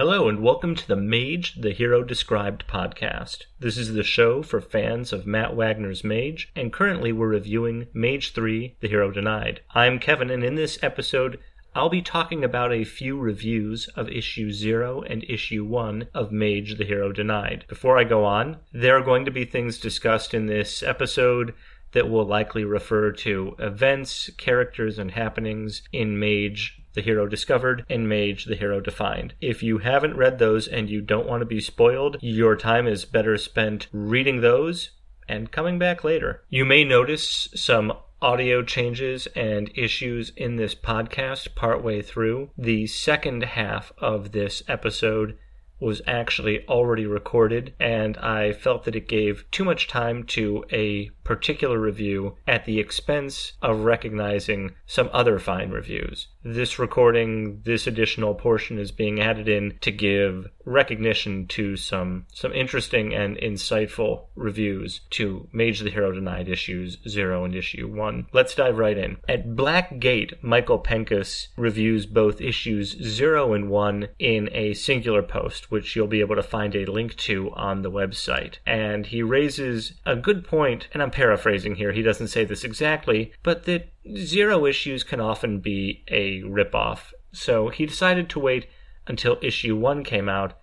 Hello, and welcome to the Mage, the Hero Described podcast. This is the show for fans of Matt Wagner's Mage, and currently we're reviewing Mage 3, The Hero Denied. I'm Kevin, and in this episode, I'll be talking about a few reviews of issue 0 and issue 1 of Mage the Hero Denied. Before I go on, there are going to be things discussed in this episode that will likely refer to events, characters, and happenings in Mage the Hero Discovered, and Mage, the Hero Defined. If you haven't read those and you don't want to be spoiled, your time is better spent reading those and coming back later. You may notice some audio changes and issues in this podcast partway through. The second half of this episode was actually already recorded, and I felt that it gave too much time to a particular review at the expense of recognizing some other fine reviews. This recording, this additional portion is being added in to give recognition to some some interesting and insightful reviews to Mage the Hero Denied issues 0 and issue 1. Let's dive right in. At Black Gate, Michael Penkas reviews both issues 0 and 1 in a singular post, which you'll be able to find a link to on the website. And he raises a good point, and I'm paraphrasing here, he doesn't say this exactly, but that zero issues can often be a ripoff. So he decided to wait until issue 1 came out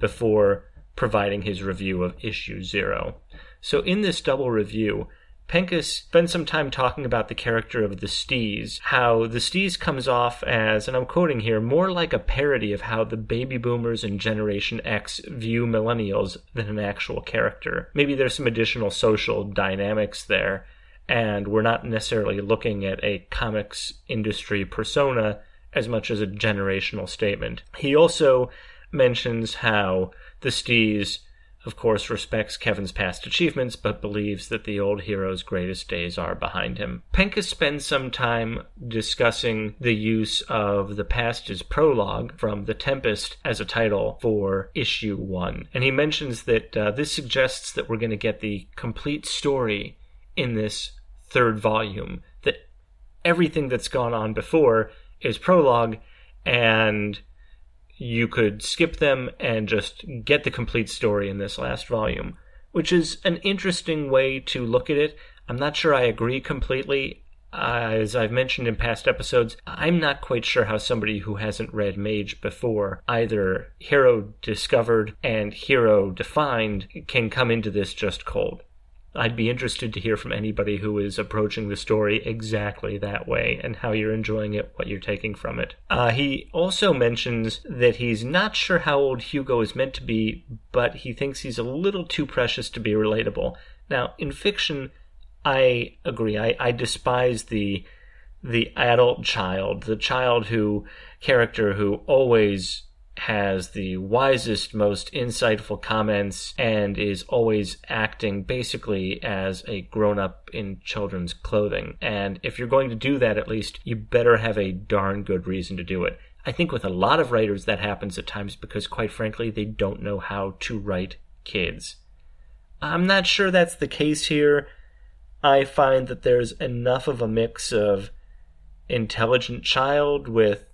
before providing his review of issue 0. So in this double review, Penkas spends some time talking about the character of the Steez, how the Steez comes off as, and I'm quoting here, more like a parody of how the baby boomers and Generation X view millennials than an actual character. Maybe there's some additional social dynamics there, and we're not necessarily looking at a comics industry persona as much as a generational statement. He also mentions how the Steez of course, respects Kevin's past achievements, but believes that the old hero's greatest days are behind him. Penkas spends some time discussing the use of the past is prologue from The Tempest as a title for issue one. And he mentions that uh, this suggests that we're going to get the complete story in this third volume, that everything that's gone on before is prologue and you could skip them and just get the complete story in this last volume, which is an interesting way to look at it. I'm not sure I agree completely. As I've mentioned in past episodes, I'm not quite sure how somebody who hasn't read Mage before, either Hero Discovered and Hero Defined, can come into this just cold. I'd be interested to hear from anybody who is approaching the story exactly that way and how you're enjoying it, what you're taking from it. Uh, he also mentions that he's not sure how old Hugo is meant to be, but he thinks he's a little too precious to be relatable. Now, in fiction, I agree. I, I despise the the adult child, the child who character who always has the wisest, most insightful comments and is always acting basically as a grown up in children's clothing. And if you're going to do that, at least, you better have a darn good reason to do it. I think with a lot of writers that happens at times because, quite frankly, they don't know how to write kids. I'm not sure that's the case here. I find that there's enough of a mix of intelligent child with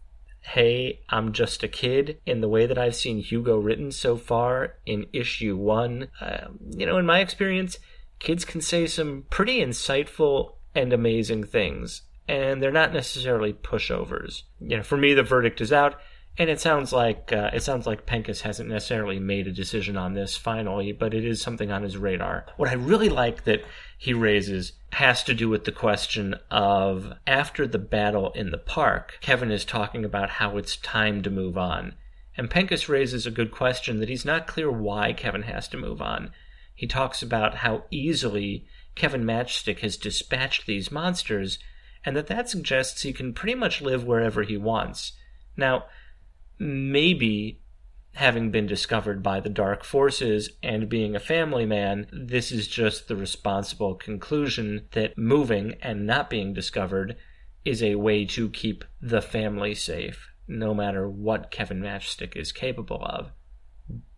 hey, I'm just a kid, in the way that I've seen Hugo written so far in issue one. Uh, you know, in my experience, kids can say some pretty insightful and amazing things, and they're not necessarily pushovers. You know, for me, the verdict is out. And it sounds like uh, it sounds like Penkas hasn't necessarily made a decision on this finally, but it is something on his radar. What I really like that he raises has to do with the question of after the battle in the park, Kevin is talking about how it's time to move on. And Penkas raises a good question that he's not clear why Kevin has to move on. He talks about how easily Kevin Matchstick has dispatched these monsters, and that that suggests he can pretty much live wherever he wants. Now, maybe having been discovered by the dark forces and being a family man, this is just the responsible conclusion that moving and not being discovered is a way to keep the family safe, no matter what Kevin Matchstick is capable of.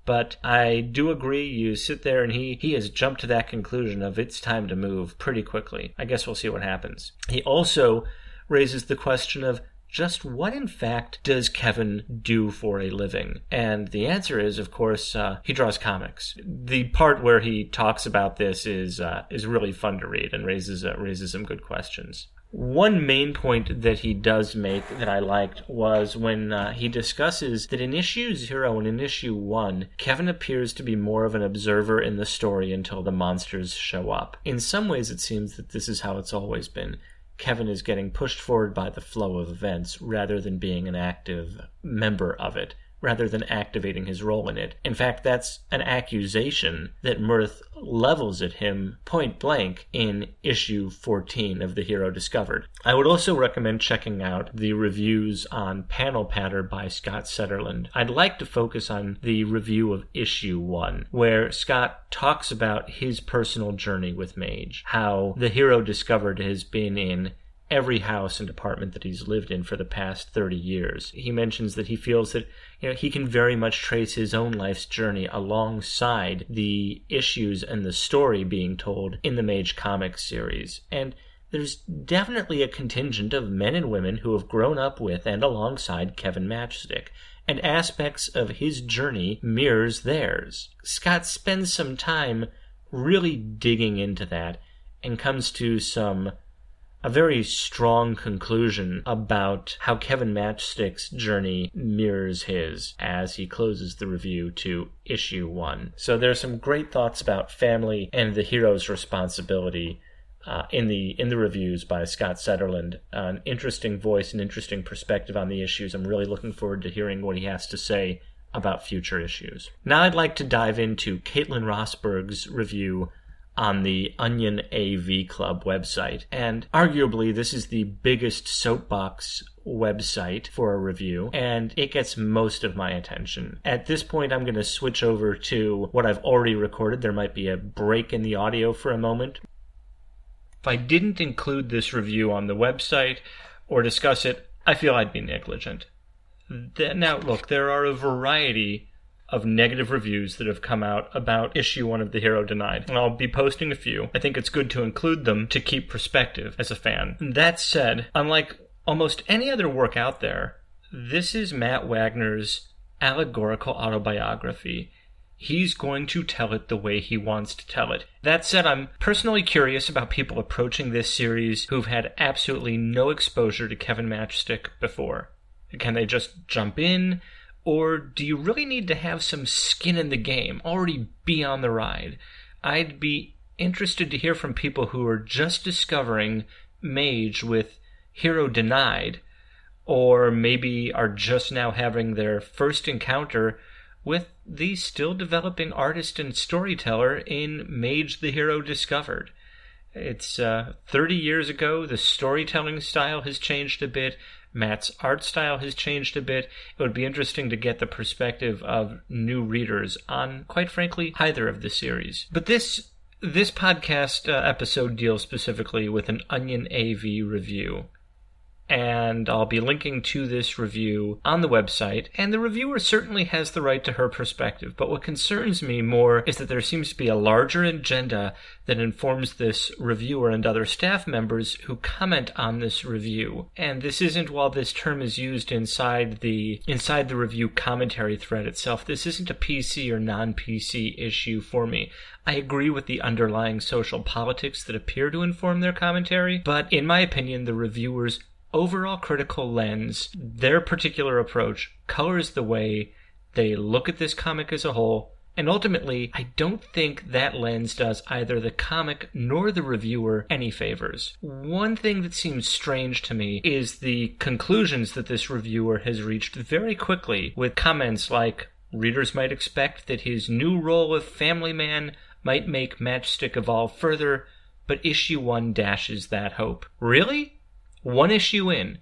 But I do agree, you sit there and he, he has jumped to that conclusion of it's time to move pretty quickly. I guess we'll see what happens. He also raises the question of just what in fact does Kevin do for a living? And the answer is, of course, uh, he draws comics. The part where he talks about this is uh, is really fun to read and raises uh, raises some good questions. One main point that he does make that I liked was when uh, he discusses that in issue zero and in issue one, Kevin appears to be more of an observer in the story until the monsters show up. In some ways, it seems that this is how it's always been. Kevin is getting pushed forward by the flow of events rather than being an active member of it rather than activating his role in it. In fact, that's an accusation that Mirth levels at him point blank in issue 14 of The Hero Discovered. I would also recommend checking out the reviews on Panel Patter by Scott Cederlund. I'd like to focus on the review of issue 1, where Scott talks about his personal journey with Mage, how The Hero Discovered has been in every house and apartment that he's lived in for the past 30 years. He mentions that he feels that you know he can very much trace his own life's journey alongside the issues and the story being told in the Mage Comics series. And there's definitely a contingent of men and women who have grown up with and alongside Kevin Matchstick, and aspects of his journey mirrors theirs. Scott spends some time really digging into that and comes to some a very strong conclusion about how Kevin Matchstick's journey mirrors his as he closes the review to issue one. So there's some great thoughts about family and the hero's responsibility uh, in the in the reviews by Scott Cederlund. An interesting voice, an interesting perspective on the issues. I'm really looking forward to hearing what he has to say about future issues. Now I'd like to dive into Caitlin Rosberg's review on the Onion AV Club website. And arguably, this is the biggest soapbox website for a review, and it gets most of my attention. At this point, I'm going to switch over to what I've already recorded. There might be a break in the audio for a moment. If I didn't include this review on the website or discuss it, I feel I'd be negligent. Now, look, there are a variety of negative reviews that have come out about issue one of The Hero Denied. And I'll be posting a few. I think it's good to include them to keep perspective as a fan. That said, unlike almost any other work out there, this is Matt Wagner's allegorical autobiography. He's going to tell it the way he wants to tell it. That said, I'm personally curious about people approaching this series who've had absolutely no exposure to Kevin Matchstick before. Can they just jump in? Or do you really need to have some skin in the game, already be on the ride? I'd be interested to hear from people who are just discovering Mage with Hero Denied, or maybe are just now having their first encounter with the still developing artist and storyteller in Mage the Hero Discovered. It's uh, 30 years ago, the storytelling style has changed a bit, Matt's art style has changed a bit. It would be interesting to get the perspective of new readers on, quite frankly, either of the series. But this this podcast uh, episode deals specifically with an Onion AV review and I'll be linking to this review on the website. And the reviewer certainly has the right to her perspective, but what concerns me more is that there seems to be a larger agenda that informs this reviewer and other staff members who comment on this review. And this isn't while this term is used inside the inside the review commentary thread itself. This isn't a PC or non-PC issue for me. I agree with the underlying social politics that appear to inform their commentary, but in my opinion, the reviewers overall critical lens, their particular approach colors the way they look at this comic as a whole. And ultimately, I don't think that lens does either the comic nor the reviewer any favors. One thing that seems strange to me is the conclusions that this reviewer has reached very quickly with comments like, Readers might expect that his new role of family man might make Matchstick evolve further, but issue 1 dashes that hope. Really? One issue in,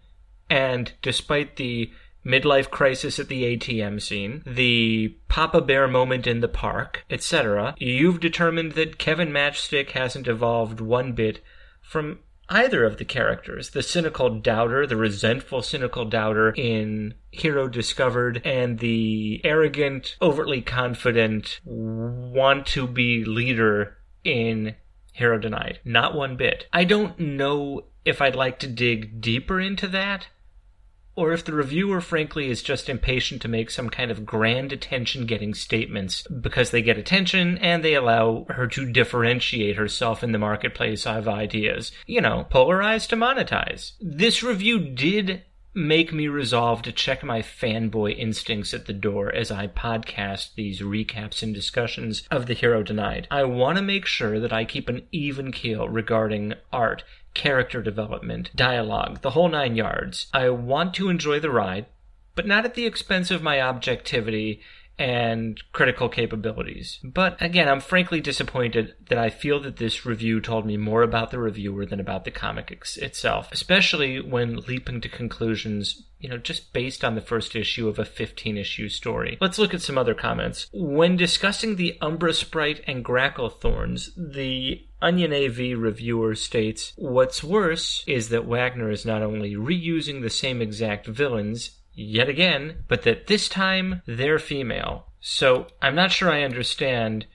and despite the midlife crisis at the ATM scene, the Papa Bear moment in the park, etc., you've determined that Kevin Matchstick hasn't evolved one bit from either of the characters the cynical doubter, the resentful cynical doubter in Hero Discovered, and the arrogant, overtly confident, want to be leader in Hero Denied. Not one bit. I don't know if I'd like to dig deeper into that, or if the reviewer, frankly, is just impatient to make some kind of grand attention getting statements because they get attention and they allow her to differentiate herself in the marketplace of ideas. You know, polarize to monetize. This review did make me resolve to check my fanboy instincts at the door as I podcast these recaps and discussions of The Hero Denied. I want to make sure that I keep an even keel regarding art, character development, dialogue, the whole nine yards. I want to enjoy the ride, but not at the expense of my objectivity and critical capabilities. But again, I'm frankly disappointed that I feel that this review told me more about the reviewer than about the comic ex- itself, especially when leaping to conclusions, you know, just based on the first issue of a 15 issue story. Let's look at some other comments. When discussing the Umbra Sprite and Grackle Thorns, the Onion AV reviewer states, What's worse is that Wagner is not only reusing the same exact villains, yet again, but that this time they're female. So I'm not sure I understand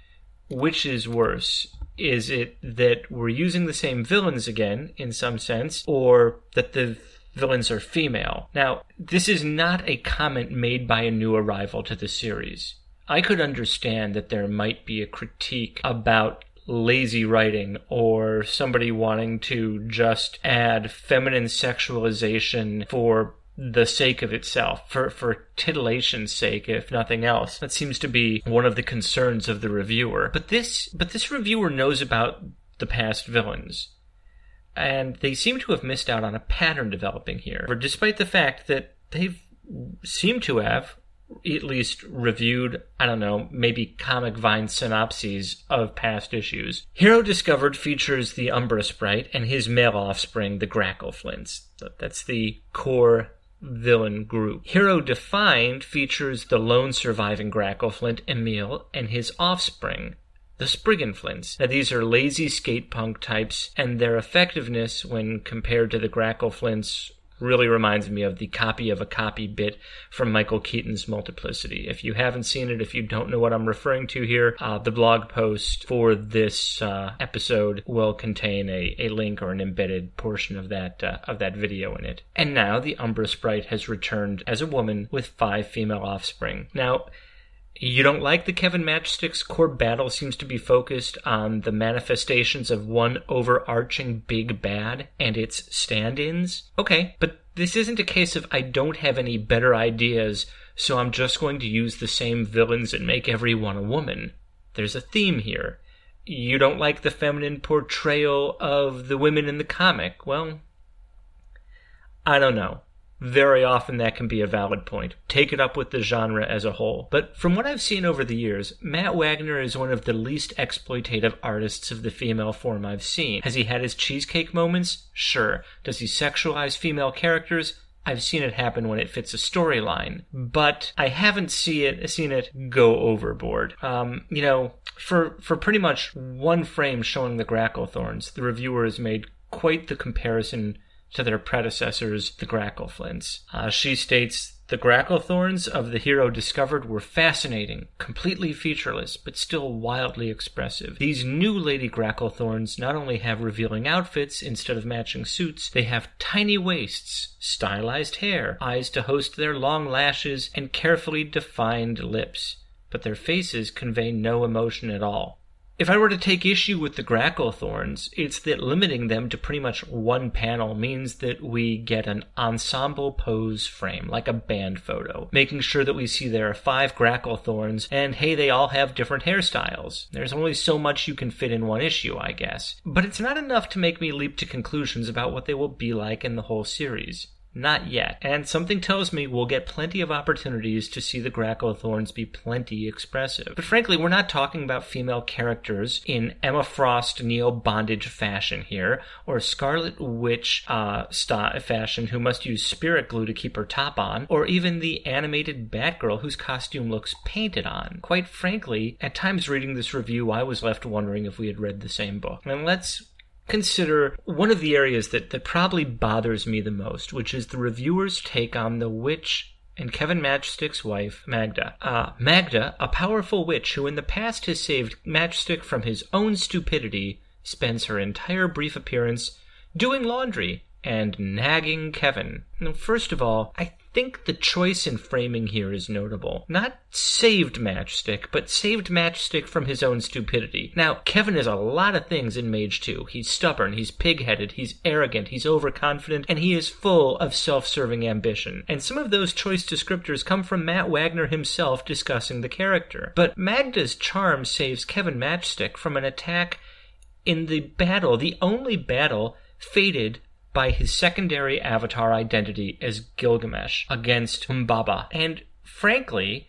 which is worse. Is it that we're using the same villains again, in some sense, or that the villains are female? Now, this is not a comment made by a new arrival to the series. I could understand that there might be a critique about lazy writing or somebody wanting to just add feminine sexualization for the sake of itself, for, for titillation's sake, if nothing else. That seems to be one of the concerns of the reviewer. But this, but this reviewer knows about the past villains. And they seem to have missed out on a pattern developing here. For despite the fact that they've seemed to have at least reviewed, I don't know, maybe Comic Vine synopses of past issues. Hero Discovered features the Umbra Sprite and his male offspring, the Grackle Flints. That's the core villain group. Hero Defined features the lone surviving Grackleflint, Emil, and his offspring, the Sprigganflints. Now, these are lazy skate punk types, and their effectiveness when compared to the Grackleflints really reminds me of the copy of a copy bit from Michael Keaton's Multiplicity. If you haven't seen it, if you don't know what I'm referring to here, uh, the blog post for this uh, episode will contain a, a link or an embedded portion of that uh, of that video in it. And now the Umbra Sprite has returned as a woman with five female offspring. Now. You don't like the Kevin Matchstick's core battle seems to be focused on the manifestations of one overarching big bad and its stand ins? Okay, but this isn't a case of I don't have any better ideas, so I'm just going to use the same villains and make everyone a woman. There's a theme here. You don't like the feminine portrayal of the women in the comic? Well, I don't know very often that can be a valid point. Take it up with the genre as a whole. But from what I've seen over the years, Matt Wagner is one of the least exploitative artists of the female form I've seen. Has he had his cheesecake moments? Sure. Does he sexualize female characters? I've seen it happen when it fits a storyline, but I haven't see it seen it go overboard. Um, you know, for for pretty much one frame showing the grackle thorns, the reviewer has made quite the comparison to their predecessors, the Grackleflints. Uh, she states the Gracklethorns of the hero discovered were fascinating, completely featureless, but still wildly expressive. These new Lady Gracklethorns not only have revealing outfits instead of matching suits, they have tiny waists, stylized hair, eyes to host their long lashes, and carefully defined lips. But their faces convey no emotion at all. If I were to take issue with the grackle thorns, it's that limiting them to pretty much one panel means that we get an ensemble pose frame, like a band photo, making sure that we see there are five grackle thorns, and hey, they all have different hairstyles. There's only so much you can fit in one issue, I guess. But it's not enough to make me leap to conclusions about what they will be like in the whole series. Not yet, and something tells me we'll get plenty of opportunities to see the Gracklethorns be plenty expressive. But frankly, we're not talking about female characters in Emma Frost neo bondage fashion here, or Scarlet Witch uh, fashion who must use spirit glue to keep her top on, or even the animated Batgirl whose costume looks painted on. Quite frankly, at times reading this review, I was left wondering if we had read the same book. And let's consider one of the areas that, that probably bothers me the most, which is the reviewer's take on the witch and Kevin Matchstick's wife, Magda. Uh, Magda, a powerful witch who in the past has saved Matchstick from his own stupidity, spends her entire brief appearance doing laundry and nagging Kevin. Now, first of all, I think the choice in framing here is notable. Not saved Matchstick, but saved Matchstick from his own stupidity. Now, Kevin is a lot of things in Mage 2. He's stubborn, he's pig-headed, he's arrogant, he's overconfident, and he is full of self-serving ambition. And some of those choice descriptors come from Matt Wagner himself discussing the character. But Magda's charm saves Kevin Matchstick from an attack in the battle, the only battle fated by his secondary avatar identity as Gilgamesh against Humbaba. And frankly,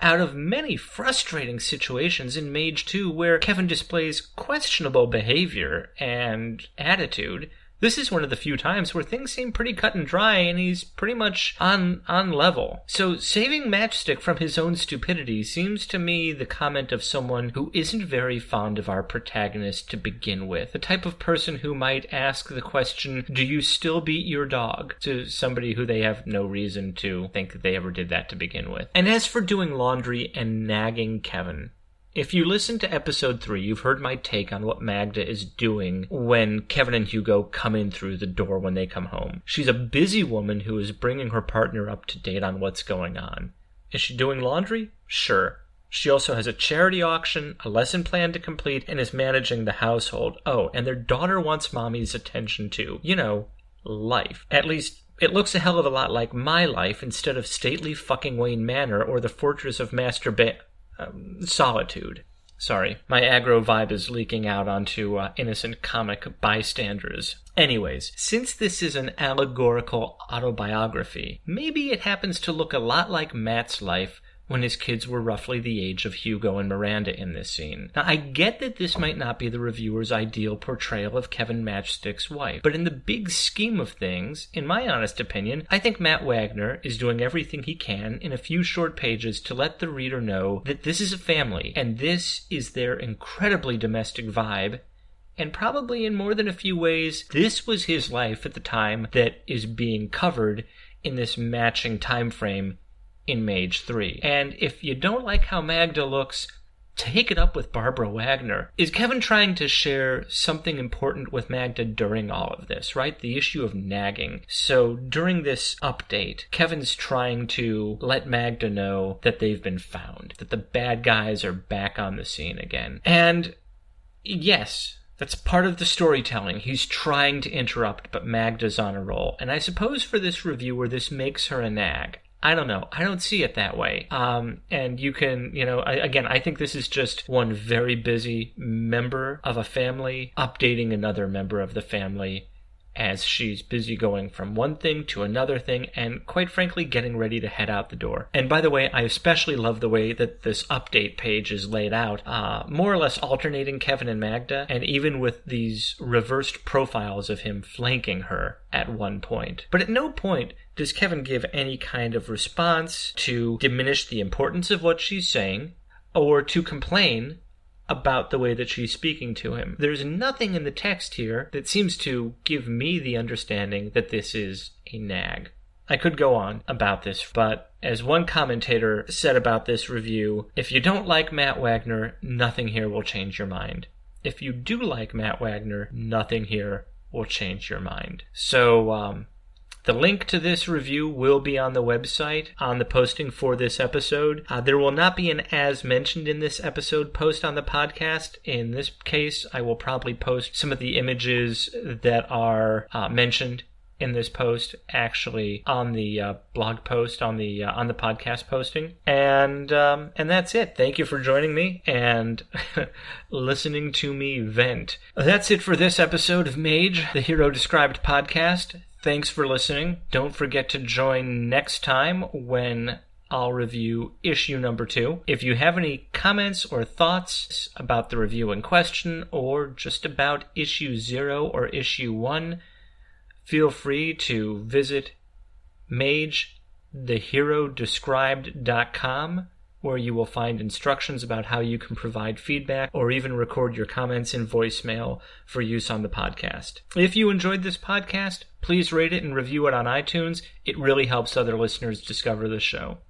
out of many frustrating situations in Mage 2 where Kevin displays questionable behavior and attitude, this is one of the few times where things seem pretty cut and dry and he's pretty much on on level. So saving Matchstick from his own stupidity seems to me the comment of someone who isn't very fond of our protagonist to begin with. The type of person who might ask the question, "Do you still beat your dog?" to somebody who they have no reason to think that they ever did that to begin with. And as for doing laundry and nagging Kevin, if you listen to episode 3, you've heard my take on what Magda is doing when Kevin and Hugo come in through the door when they come home. She's a busy woman who is bringing her partner up to date on what's going on. Is she doing laundry? Sure. She also has a charity auction, a lesson plan to complete, and is managing the household. Oh, and their daughter wants mommy's attention too. You know, life. At least it looks a hell of a lot like my life instead of stately fucking Wayne Manor or the fortress of Master Ba- solitude. Sorry, my aggro vibe is leaking out onto uh, innocent comic bystanders. Anyways, since this is an allegorical autobiography, maybe it happens to look a lot like Matt's life when his kids were roughly the age of Hugo and Miranda in this scene. Now, I get that this might not be the reviewer's ideal portrayal of Kevin Matchstick's wife, but in the big scheme of things, in my honest opinion, I think Matt Wagner is doing everything he can in a few short pages to let the reader know that this is a family, and this is their incredibly domestic vibe and probably in more than a few ways, this was his life at the time that is being covered in this matching time frame in Mage 3. And if you don't like how Magda looks, take it up with Barbara Wagner. Is Kevin trying to share something important with Magda during all of this, right? The issue of nagging. So during this update, Kevin's trying to let Magda know that they've been found, that the bad guys are back on the scene again. And yes, that's part of the storytelling. He's trying to interrupt, but Magda's on a roll. And I suppose for this reviewer, this makes her a nag. I don't know. I don't see it that way. Um, and you can, you know, I, again, I think this is just one very busy member of a family updating another member of the family as she's busy going from one thing to another thing and quite frankly getting ready to head out the door. And by the way, I especially love the way that this update page is laid out, uh, more or less alternating Kevin and Magda, and even with these reversed profiles of him flanking her at one point. But at no point does Kevin give any kind of response to diminish the importance of what she's saying or to complain about the way that she's speaking to him. There's nothing in the text here that seems to give me the understanding that this is a nag. I could go on about this, but as one commentator said about this review, if you don't like Matt Wagner, nothing here will change your mind. If you do like Matt Wagner, nothing here will change your mind. So, um, the link to this review will be on the website on the posting for this episode. Uh, there will not be an as mentioned in this episode post on the podcast. In this case, I will probably post some of the images that are uh, mentioned in this post actually on the uh, blog post on the uh, on the podcast posting and um, and that's it thank you for joining me and listening to me vent that's it for this episode of mage the hero described podcast Thanks for listening. Don't forget to join next time when I'll review issue number two. If you have any comments or thoughts about the review in question, or just about issue zero or issue one, feel free to visit magetheherodescribed.com where you will find instructions about how you can provide feedback or even record your comments in voicemail for use on the podcast. If you enjoyed this podcast, please rate it and review it on iTunes. It really helps other listeners discover the show.